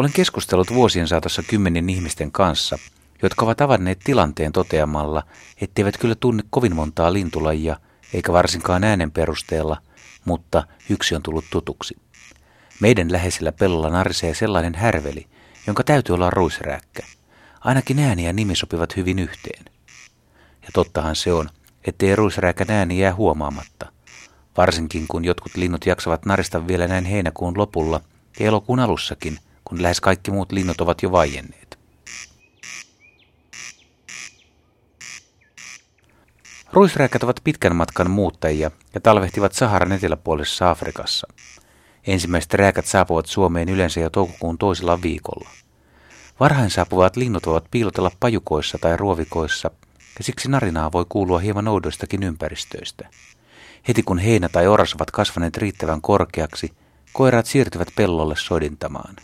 Olen keskustellut vuosien saatossa kymmenien ihmisten kanssa, jotka ovat avanneet tilanteen toteamalla, etteivät kyllä tunne kovin montaa lintulajia, eikä varsinkaan äänen perusteella, mutta yksi on tullut tutuksi. Meidän läheisellä pellolla narisee sellainen härveli, jonka täytyy olla ruisrääkkä. Ainakin ääni ja nimi sopivat hyvin yhteen. Ja tottahan se on, ettei ruisrääkän ääni jää huomaamatta. Varsinkin kun jotkut linnut jaksavat narista vielä näin heinäkuun lopulla ja elokuun alussakin, kun lähes kaikki muut linnut ovat jo vaienneet. Ruisrääkät ovat pitkän matkan muuttajia ja talvehtivat Saharan eteläpuolisessa Afrikassa. Ensimmäiset rääkät saapuvat Suomeen yleensä jo toukokuun toisella viikolla. Varhain saapuvat linnut voivat piilotella pajukoissa tai ruovikoissa, ja siksi narinaa voi kuulua hieman oudoistakin ympäristöistä. Heti kun heinä tai oras ovat kasvaneet riittävän korkeaksi, koirat siirtyvät pellolle sodintamaan.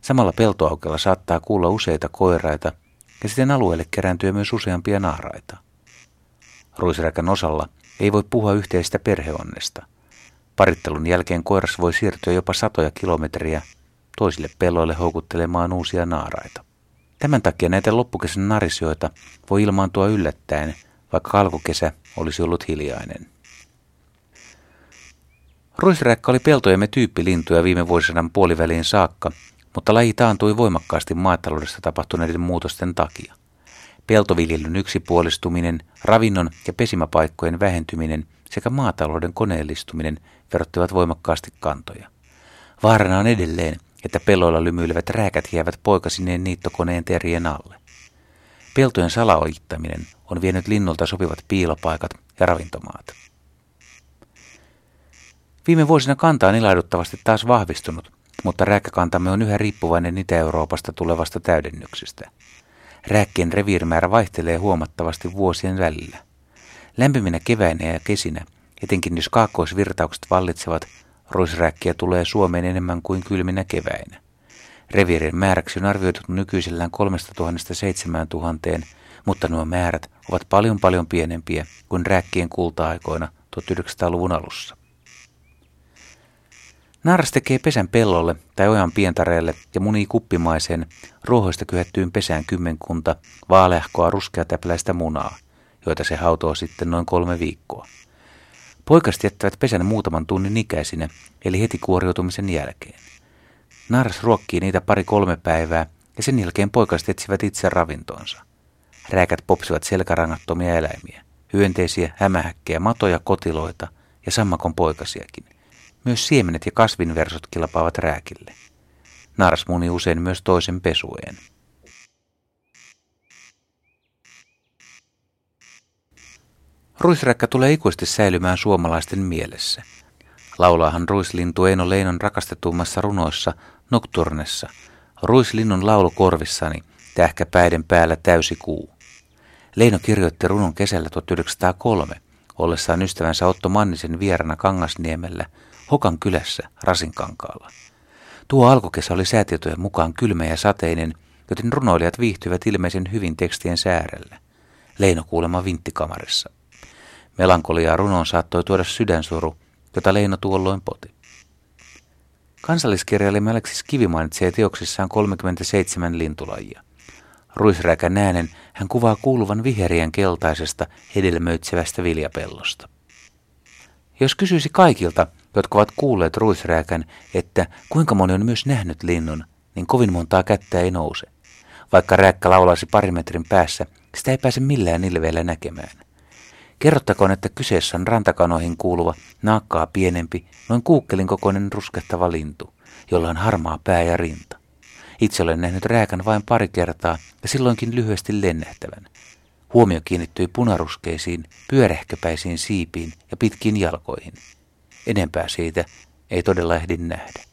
Samalla peltoaukella saattaa kuulla useita koiraita, ja sitten alueelle kerääntyy myös useampia naaraita. Ruisräkän osalla ei voi puhua yhteistä perheonnesta. Parittelun jälkeen koiras voi siirtyä jopa satoja kilometriä toisille pelloille houkuttelemaan uusia naaraita. Tämän takia näitä loppukesän narisioita voi ilmaantua yllättäen, vaikka alkukesä olisi ollut hiljainen. Ruisräkkä oli peltojemme tyyppilintuja viime vuosisadan puoliväliin saakka, mutta laji taantui voimakkaasti maataloudessa tapahtuneiden muutosten takia. Peltoviljelyn yksipuolistuminen, ravinnon ja pesimäpaikkojen vähentyminen sekä maatalouden koneellistuminen verottivat voimakkaasti kantoja. Vaarana on edelleen, että pelloilla lymyilevät rääkät jäävät poikasineen niittokoneen terien alle. Peltojen salaoittaminen on vienyt linnulta sopivat piilopaikat ja ravintomaat. Viime vuosina kanta on ilahduttavasti taas vahvistunut, mutta rääkkäkantamme on yhä riippuvainen Itä-Euroopasta tulevasta täydennyksestä. Rääkkien reviirimäärä vaihtelee huomattavasti vuosien välillä. Lämpiminä keväinä ja kesinä, etenkin jos kaakkoisvirtaukset vallitsevat, Ruisrääkkiä tulee Suomeen enemmän kuin kylminä keväinä. Reviirin määräksi on arvioitu nykyisellään 3000-7000, mutta nuo määrät ovat paljon paljon pienempiä kuin rääkkien kulta-aikoina 1900-luvun alussa. Naaras tekee pesän pellolle tai ojan pientareelle ja munii kuppimaiseen ruohoista kyhettyyn pesään kymmenkunta vaaleahkoa ruskeatäpläistä munaa, joita se hautoo sitten noin kolme viikkoa. Poikaset jättävät pesän muutaman tunnin ikäisinä, eli heti kuoriutumisen jälkeen. Naaras ruokkii niitä pari-kolme päivää, ja sen jälkeen poikaset etsivät itse ravintonsa. Rääkät popsivat selkärangattomia eläimiä, hyönteisiä, hämähäkkejä, matoja, kotiloita ja sammakon poikasiakin. Myös siemenet ja kasvinversot kilpaavat rääkille. Naaras muni usein myös toisen pesueen. Ruisräkkä tulee ikuisesti säilymään suomalaisten mielessä. Laulaahan ruislintu Eino Leinon rakastetummassa runoissa Nocturnessa. Ruislinnun laulu korvissani, tähkäpäiden päällä täysi kuu. Leino kirjoitti runon kesällä 1903, ollessaan ystävänsä Otto Mannisen vierana Kangasniemellä, Hokan kylässä Rasinkankaalla. Tuo alkukesä oli säätietojen mukaan kylmä ja sateinen, joten runoilijat viihtyivät ilmeisen hyvin tekstien säärellä. Leino kuulema vinttikamarissa. Melankoliaa runoon saattoi tuoda sydänsuru, jota Leino tuolloin poti. Kansalliskirjailija Aleksis Kivi mainitsee teoksissaan 37 lintulajia. Ruisräkän äänen hän kuvaa kuuluvan viherien keltaisesta hedelmöitsevästä viljapellosta. Jos kysyisi kaikilta, jotka ovat kuulleet ruisrääkän, että kuinka moni on myös nähnyt linnun, niin kovin montaa kättä ei nouse. Vaikka rääkkä laulaisi pari metrin päässä, sitä ei pääse millään ilveellä näkemään. Kerrottakoon, että kyseessä on rantakanoihin kuuluva, naakkaa pienempi, noin kuukkelin kokoinen ruskettava lintu, jolla on harmaa pää ja rinta. Itse olen nähnyt rääkän vain pari kertaa ja silloinkin lyhyesti lennähtävän. Huomio kiinnittyi punaruskeisiin, pyörähköpäisiin siipiin ja pitkiin jalkoihin. Enempää siitä ei todella ehdi nähdä.